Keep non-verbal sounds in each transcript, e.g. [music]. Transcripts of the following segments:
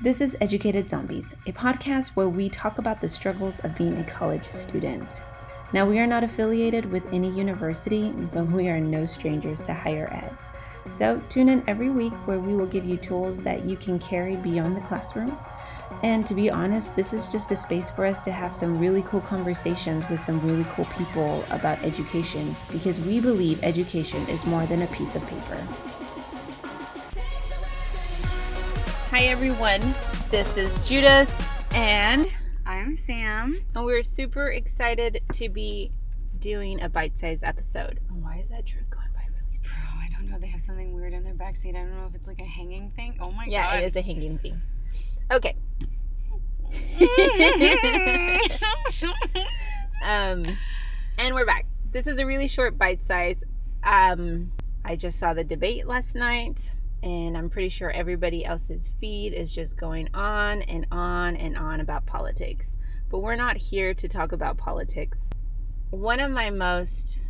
This is Educated Zombies, a podcast where we talk about the struggles of being a college student. Now, we are not affiliated with any university, but we are no strangers to higher ed. So, tune in every week where we will give you tools that you can carry beyond the classroom. And to be honest, this is just a space for us to have some really cool conversations with some really cool people about education because we believe education is more than a piece of paper. Hi, everyone. This is Judith, and I'm Sam. and we're super excited to be doing a bite-sized episode. Why is that truck going by really slow? Oh, I don't know. They have something weird in their backseat. I don't know if it's like a hanging thing. Oh my yeah, god. Yeah, it is a hanging thing. Okay. [laughs] um, and we're back. This is a really short bite size. Um, I just saw the debate last night, and I'm pretty sure everybody else's feed is just going on and on and on about politics. But we're not here to talk about politics. One of my most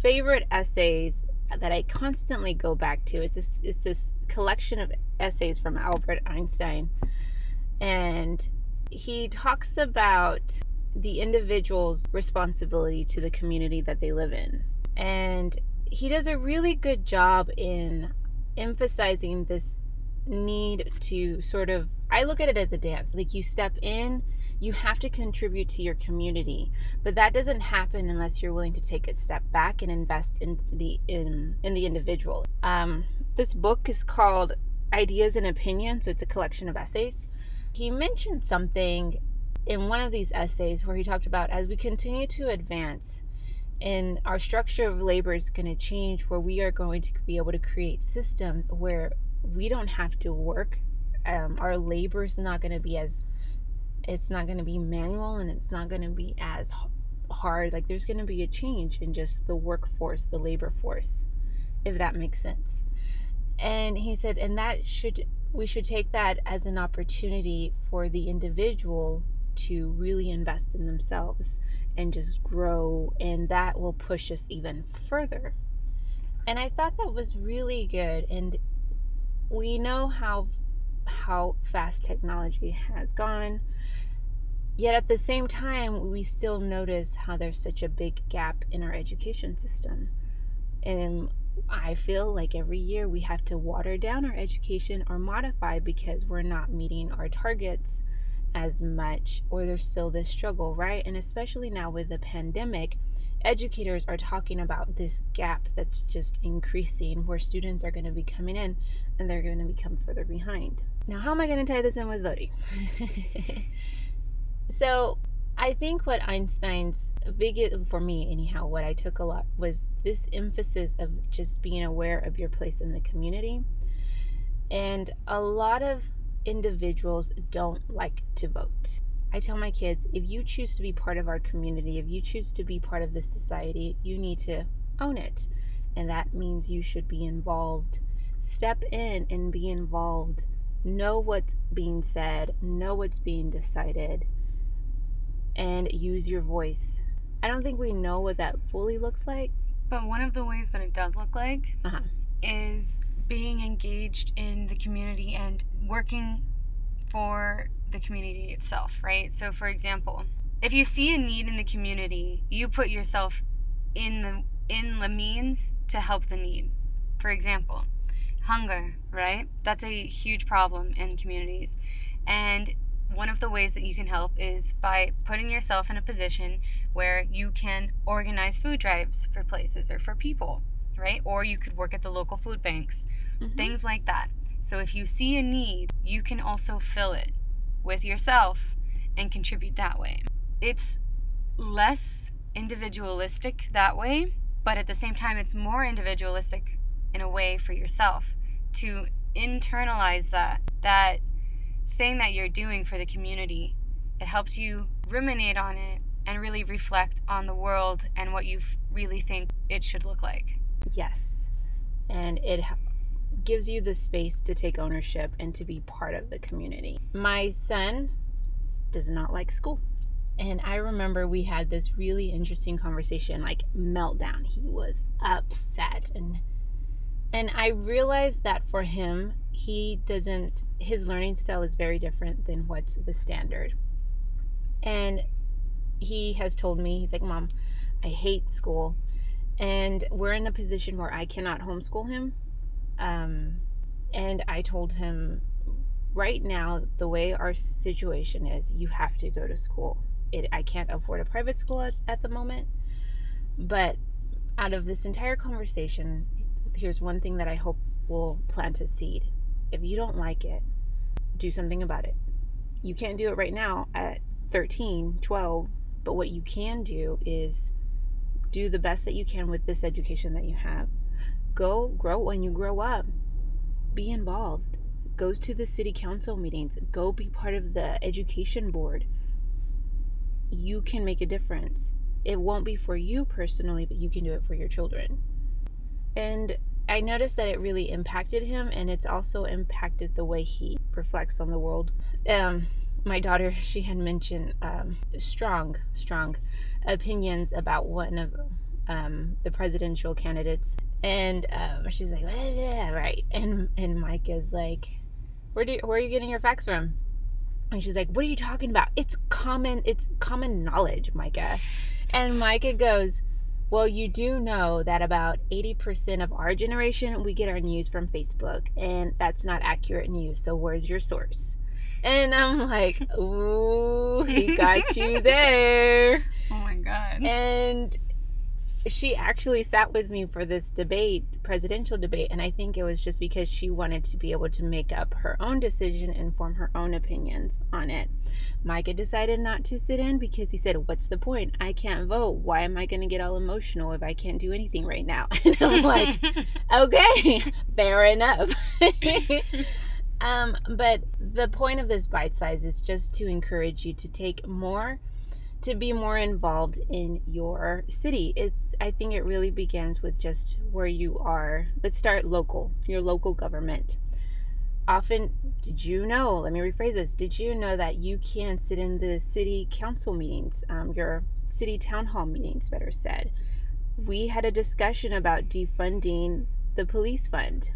favorite essays that I constantly go back to it's this, it's this collection of essays from Albert Einstein, and he talks about the individual's responsibility to the community that they live in. And he does a really good job in emphasizing this need to sort of, I look at it as a dance. Like you step in, you have to contribute to your community, but that doesn't happen unless you're willing to take a step back and invest in the in in the individual. Um, this book is called Ideas and Opinions, so it's a collection of essays. He mentioned something in one of these essays where he talked about as we continue to advance and our structure of labor is going to change where we are going to be able to create systems where we don't have to work. Um, our labor is not going to be as it's not going to be manual and it's not going to be as hard. Like there's going to be a change in just the workforce the labor force if that makes sense. And he said and that should we should take that as an opportunity for the individual to really invest in themselves and just grow and that will push us even further. And i thought that was really good and we know how how fast technology has gone yet at the same time we still notice how there's such a big gap in our education system. And I feel like every year we have to water down our education or modify because we're not meeting our targets as much, or there's still this struggle, right? And especially now with the pandemic, educators are talking about this gap that's just increasing where students are going to be coming in and they're going to become further behind. Now, how am I going to tie this in with voting? [laughs] so, I think what Einstein's big for me anyhow what I took a lot was this emphasis of just being aware of your place in the community. And a lot of individuals don't like to vote. I tell my kids, if you choose to be part of our community, if you choose to be part of this society, you need to own it. And that means you should be involved. Step in and be involved. Know what's being said, know what's being decided and use your voice. I don't think we know what that fully looks like. But one of the ways that it does look like Uh-huh. is being engaged in the community and working for the community itself, right? So for example, if you see a need in the community, you put yourself in the in the means to help the need. For example, hunger, right? That's a huge problem in communities. And one of the ways that you can help is by putting yourself in a position where you can organize food drives for places or for people, right? Or you could work at the local food banks, Mhm. things like that. So if you see a need, you can also fill it with yourself and contribute that way. It's less individualistic that way, but at the same time, it's more individualistic in a way for yourself to internalize that that thing that you're doing for the community. It helps you ruminate on it and really reflect on the world and what you really think it should look like. Yes. And it gives you the space to take ownership and to be part of the community. My son does not like school. And I remember we had this really interesting conversation, like meltdown. He was upset and and I realized that for him, he doesn't his learning style is very different than what's the standard and he has told me he's like mom i hate school and we're in a position where i cannot homeschool him um, and i told him right now the way our situation is you have to go to school. It, i can't afford a private school at, at the moment. But out of this entire conversation here's one thing that i hope will plant a seed. If you don't like it do something about it. You can't do it right now at 13 12 but what you can do is do the best that you can with this education that you have go grow when you grow up. Be involved. Goes to the city council meetings. Go be part of the education board. You can make a difference. It won't be for you personally but you can do it for your children. And i noticed that it really impacted him and it's also impacted the way he reflects on the world. Um my daughter [laughs] she had mentioned um, strong strong opinions about one of um, the presidential candidates and um, she's like right. And and mike is like where do you, where are you getting your facts from? And she's like what are you talking about? It's common it's common knowledge micah. And micah goes well you do know that about 80% of our generation we get our news from facebook and that's not accurate news so where's your source? And i'm like ooh he got you [laughs] there. Oh my god. and she actually sat with me for this debate, presidential debate, and I think it was just because she wanted to be able to make up her own decision and form her own opinions on it. Micah decided not to sit in because he said, What's the point? I can't vote. Why am I going to get all emotional if I can't do anything right now? [laughs] And I'm like, [laughs] Okay, fair enough. [laughs] um, but the point of this bite size is just to encourage you to take more to be more involved in your city. It's I think it really begins with just where you are. Let's start local, your local government. Often, did you know? Let me rephrase this. Did you know that you can sit in the city council meetings, um, your city town hall meetings, better said? We had a discussion about defunding the police fund.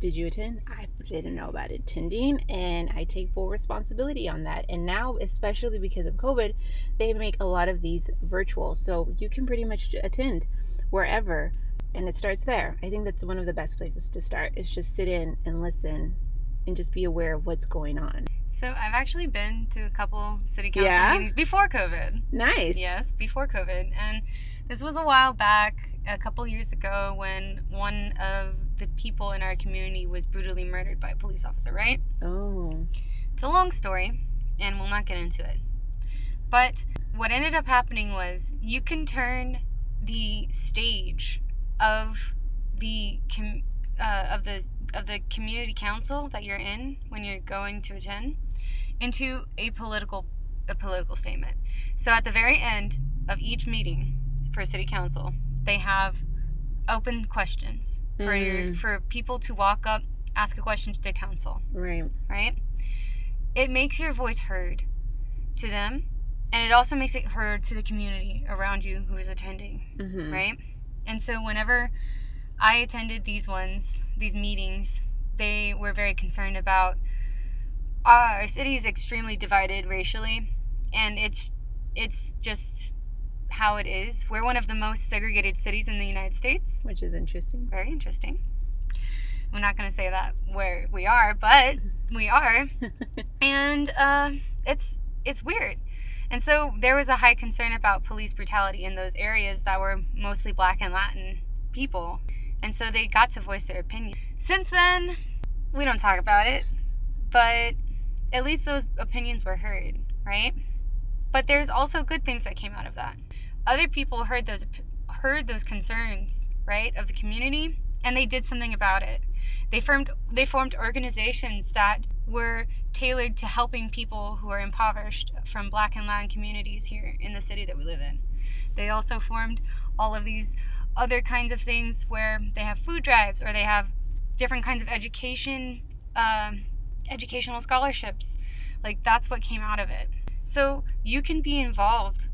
Did you attend? I didn't know about attending, and I take full responsibility on that. And now, especially because of COVID, they make a lot of these virtual, so you can pretty much attend wherever, and it starts there. I think that's one of the best places to start. Is just sit in and listen, and just be aware of what's going on. So I've actually been to a couple city council Yeah? meetings before COVID. Nice. Yes, before COVID. And this was a while back, a couple years ago, when one of the people in our community was brutally murdered by a police officer, right? Oh. It's a long story, and we'll not get into it. But what ended up happening was you can turn the stage of the com- uh, of the of the community council that you're in when you're going to attend into a political a political statement. So at the very end of each meeting for city council, they have open questions for your, Mm. for people to walk up, ask a question to the council Right. right? It makes your voice heard to them, and it also makes it heard to the community around you who is attending, Mm-hmm. right? And so, whenever I attended these ones, these meetings, they were very concerned about our city is extremely divided racially, and it's it's just how it is. We're one of the most segregated cities in the United States Which is interesting. very interesting. I'm not going to say that where we are, but we are, [laughs] and uh, it's it's weird. And so there was a high concern about police brutality in those areas that were mostly Black and Latin people, and so they got to voice their opinion. Since then, we don't talk about it, but at least those opinions were heard, right? But there's also good things that came out of that. Other people heard those heard those concerns, right, of the community, and they did something about it. They formed they formed organizations that were tailored to helping people who are impoverished from black and Latin communities here in the city that we live in. They also formed all of these other kinds of things where they have food drives or they have different kinds of education um, educational scholarships. Like that's what came out of it. So you can be involved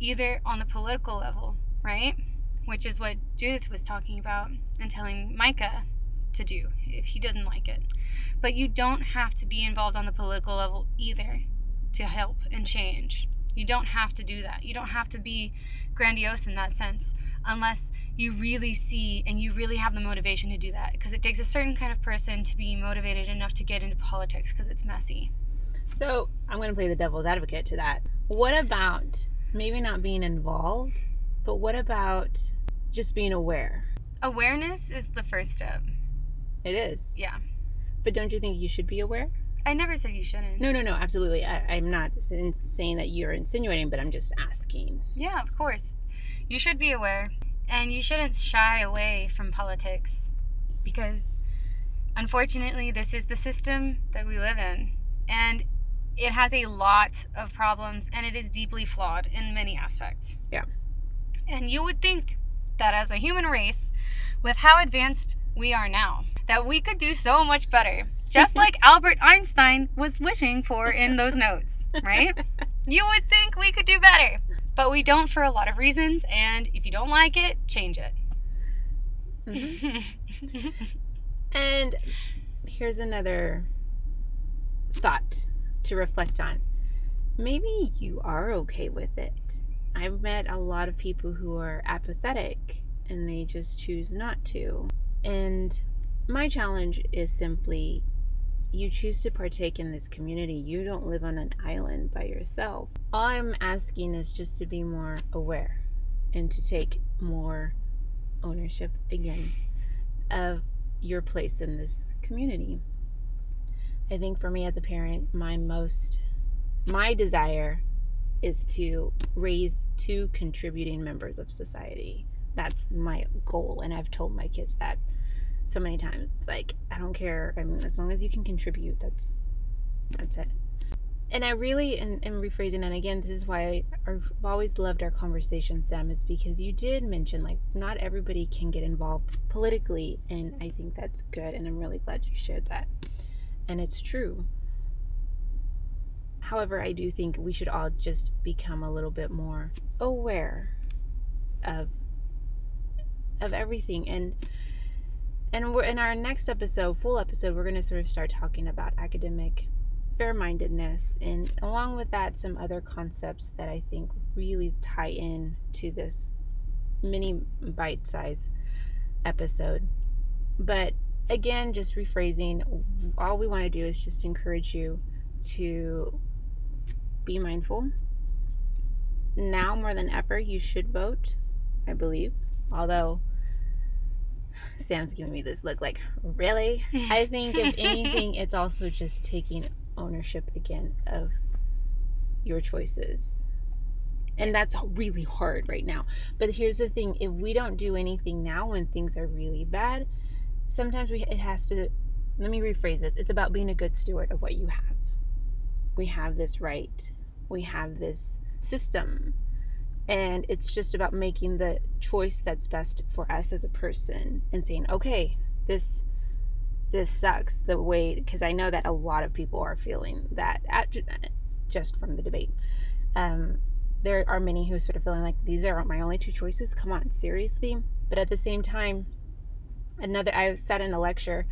either on the political level, right? Which is what Judith was talking about and telling Micah to do if he doesn't like it. But you don't have to be involved on the political level either to help and change. You don't have to do that. You don't have to be grandiose in that sense unless you really see and you really have the motivation to do that because it takes a certain kind of person to be motivated enough to get into politics because it's messy. So, I'm going to play the devil's advocate to that. What about maybe not being involved, but what about just being aware? Awareness is the first step. It is. Yeah. But don't you think you should be aware? I never said you shouldn't. No, no, no, absolutely. I, I'm not saying that you're insinuating, but I'm just asking. Yeah, of course. You should be aware. And you shouldn't shy away from politics because unfortunately, this is the system that we live in. And it has a lot of problems and it is deeply flawed in many aspects. Yeah. And you would think that as a human race, with how advanced we are now, that we could do so much better. [laughs] Just like Albert Einstein was wishing for in those notes, right? [laughs] You would think we could do better, but we don't for a lot of reasons. And if you don't like it, change it. Mm-hmm. [laughs] And here's another thought to reflect on. Maybe you are okay with it. I've met a lot of people who are apathetic and they just choose not to. And my challenge is simply you choose to partake in this community. You don't live on an island by yourself. All I'm asking is just to be more aware and to take more ownership again of your place in this community. I think for me as a parent, my most my desire is to raise two contributing members of society. That's my goal and I've told my kids that so many times. It's like I don't care. I mean, as long as you can contribute, that's that's it. And I really, and, and rephrasing, and again, this is why I've always loved our conversation, Sam, is because you did mention like not everybody can get involved politically, and I think that's good, and I'm really glad you shared that. And it's true. However, I do think we should all just become a little bit more aware of of everything. And and we're in our next episode full episode we're going to sort of start talking about academic fair-mindedness. And along with that some other concepts that i think really tie in to this mini bite-size episode. But again just rephrasing all we want to do is just encourage you to be mindful now more than ever you should vote i believe although Sam's giving me this look like, really? [laughs] I think if anything, it's also just taking ownership again of your choices. And that's really hard right now. But here's the thing if we don't do anything now when things are really bad, sometimes we it has to let me rephrase this. It's about being a good steward of what you have. We have this right. We have this system and it's just about making the choice that's best for us as a person and saying okay this this sucks the way because i know that a lot of people are feeling that at, just from the debate um, there are many who are sort of feeling like these are my only two choices come on seriously but at the same time another i sat in a lecture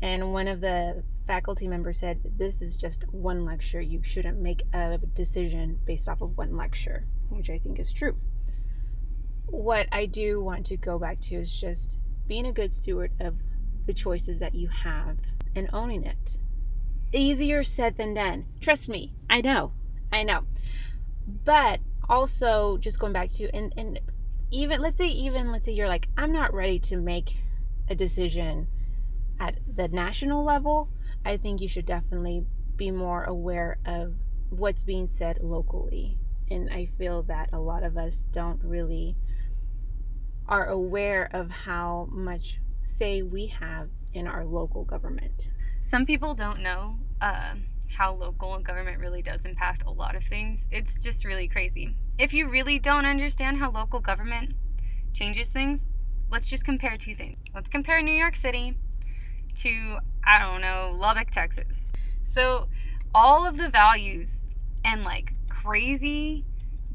and one of the faculty members said this is just one lecture you shouldn't make a decision based off of one lecture which I think is true. What I do want to go back to is just being a good steward of the choices that you have and owning it. Easier said than done. Trust me, I know. I know. But also just going back to and and even let's say even let's say you're like I'm not ready to make a decision at the national level, I think you should definitely be more aware of what's being said locally and I feel that a lot of us don't really are aware of how much say we have in our local government. Some people don't know uh, how local government really does impact a lot of things. It's just really crazy. If you really don't understand how local government changes things, let's just compare two things. Let's compare New York City to, I don't know, Lubbock, Texas. So, all of the values and like crazy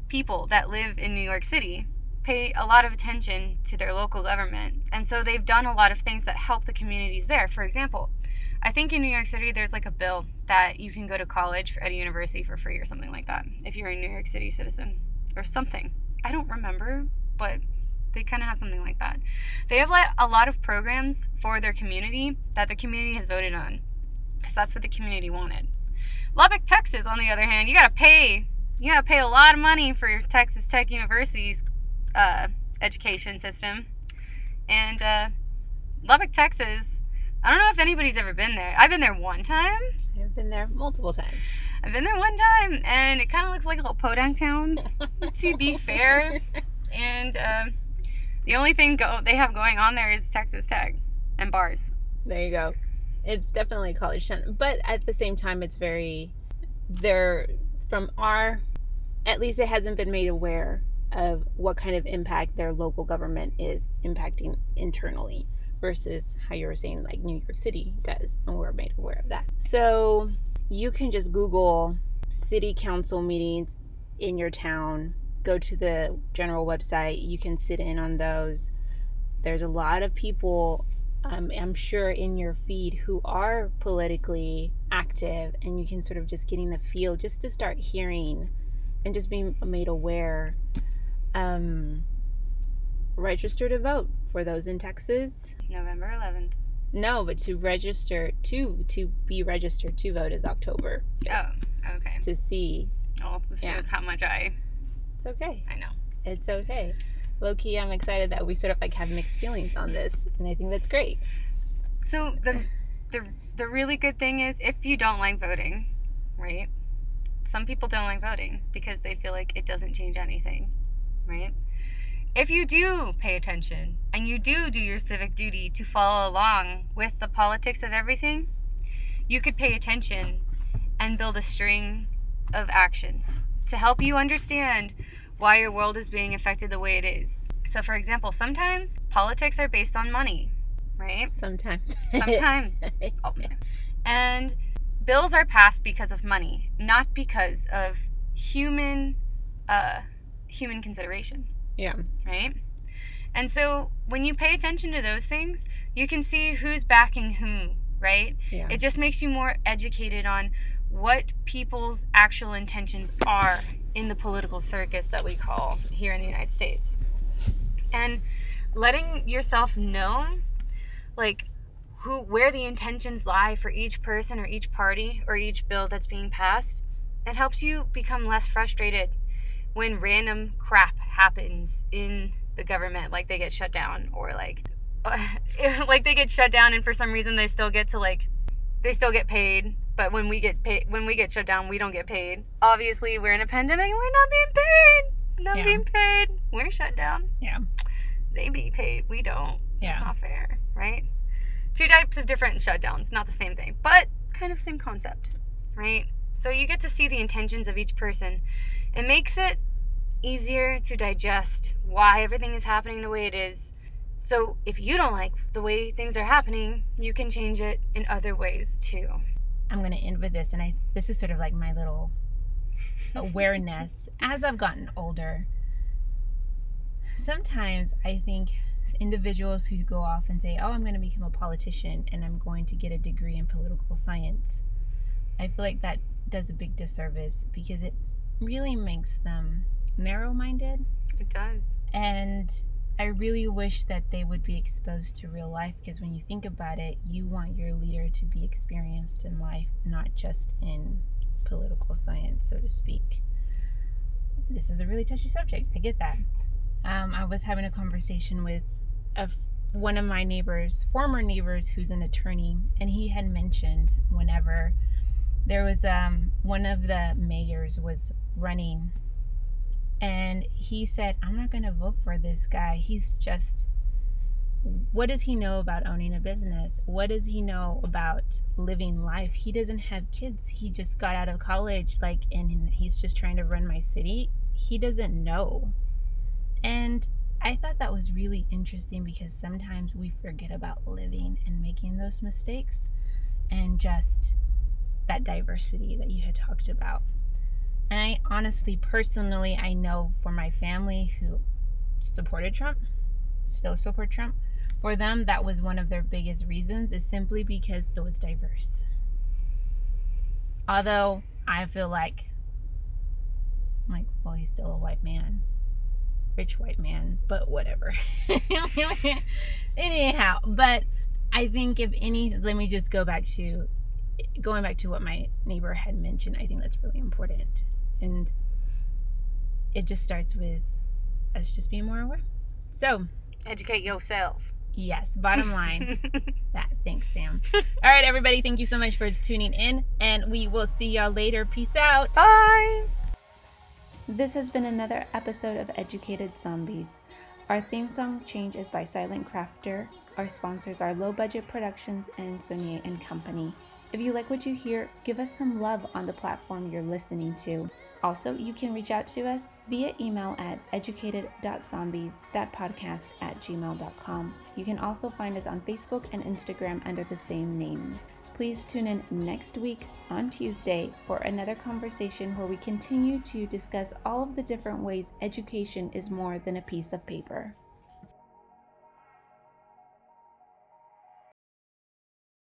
people that live in New York City pay a lot of attention to their local government. And so they've done a lot of things that help the communities there. For example, I think in New York City there's like a bill that you can go to college at a university for free or something like that if you're a New York City citizen or something. I don't remember, but they kind of have something like that. They have like a lot of programs for their community that the community has voted on because that's what the community wanted. Lubbock, Texas, on the other hand, you gotta pay. You gotta pay a lot of money for your Texas Tech University's uh, education system, and uh, Lubbock, Texas. I don't know if anybody's ever been there. I've been there one time. I've been there multiple times. I've been there one time, and it kind of looks like a little podunk town. [laughs] to be fair, and uh, the only thing go- they have going on there is Texas Tech and bars. There you go. It's definitely a college town, but at the same time, it's very. They're from our, at least it hasn't been made aware of what kind of impact their local government is impacting internally versus how you were saying like New York City does, and we're made aware of that. So you can just Google city council meetings in your town. Go to the general website. You can sit in on those. There's a lot of people um, I'm sure in your feed who are politically active, and you can sort of just getting the feel just to start hearing and just being made aware. Um, register to vote for those in Texas. November 11th. No, but to register to to be registered to vote is October. Oh, okay. To see, Well, this Yeah. shows how much I it's okay. I know. It's okay. Low key, I'm excited that we sort of like have mixed feelings on this, and I think that's great. So the the the really good thing is if you don't like voting, right? Some people don't like voting because they feel like it doesn't change anything, right? If you do pay attention and you do do your civic duty to follow along with the politics of everything, you could pay attention and build a string of actions to help you understand why your world is being affected the way it is. So, for example, sometimes politics are based on money, right? Sometimes. Sometimes. [laughs] Oh, and bills are passed because of money, not because of human uh, human consideration, yeah. right? And so when you pay attention to those things, you can see who's backing who, right? Yeah. It just makes you more educated on what people's actual intentions are in the political circus that we call here in the United States. And letting yourself know like who where the intentions lie for each person or each party or each bill that's being passed, it helps you become less frustrated when random crap happens in the government like they get shut down or like [laughs] like they get shut down and for some reason they still get to like they still get paid but when we get paid when we get shut down we don't get paid. Obviously we're in a pandemic and we're not being paid. Not Yeah. being paid. We're shut down. Yeah. they be paid. We don't. Yeah. it's not fair right? Two types of different shutdowns not the same thing but kind of same concept right? So you get to see the intentions of each person. It makes it easier to digest why everything is happening the way it is. So if you don't like the way things are happening you can change it in other ways too I'm going to end with this, and I this is sort of like my little [laughs] awareness as I've gotten older. Sometimes I think individuals who go off and say, "Oh, I'm going to become a politician and I'm going to get a degree in political science," I feel like that does a big disservice because it really makes them narrow-minded it does and I really wish that they would be exposed to real life because when you think about it, you want your leader to be experienced in life, not just in political science, so to speak. This is a really touchy subject. I get that. Um, I was having a conversation with a, one of my neighbors, former neighbors, who's an attorney, and he had mentioned whenever there was um, one of the mayors was running and he said, I'm not going to vote for this guy. He's just, what does he know about owning a business? What does he know about living life? He doesn't have kids. He just got out of college, like, and he's just trying to run my city. He doesn't know. And I thought that was really interesting because sometimes we forget about living and making those mistakes and just that diversity that you had talked about. And I honestly, personally, I know for my family who supported Trump, still support Trump. For them, that was one of their biggest reasons, is simply because it was diverse. Although I feel like, like, well, he's still a white man, rich white man, but whatever. [laughs] Anyhow, but I think if any, let me just go back to going back to what my neighbor had mentioned. I think that's really important, and it just starts with us just being more aware. So, Educate yourself. yes, bottom line. [laughs] that. Thanks, Sam. All right, everybody. Thank you so much for tuning in, and we will see y'all later. Peace out. Bye. This has been another episode of Educated Zombies. Our theme song change is by Silent Crafter. Our sponsors are Low Budget Productions and Sonier and Company. If you like what you hear, give us some love on the platform you're listening to. Also, you can reach out to us via email at educated.zombies.podcast at gmail.com. You can also find us on Facebook and Instagram under the same name. Please tune in next week on Tuesday for another conversation where we continue to discuss all of the different ways education is more than a piece of paper.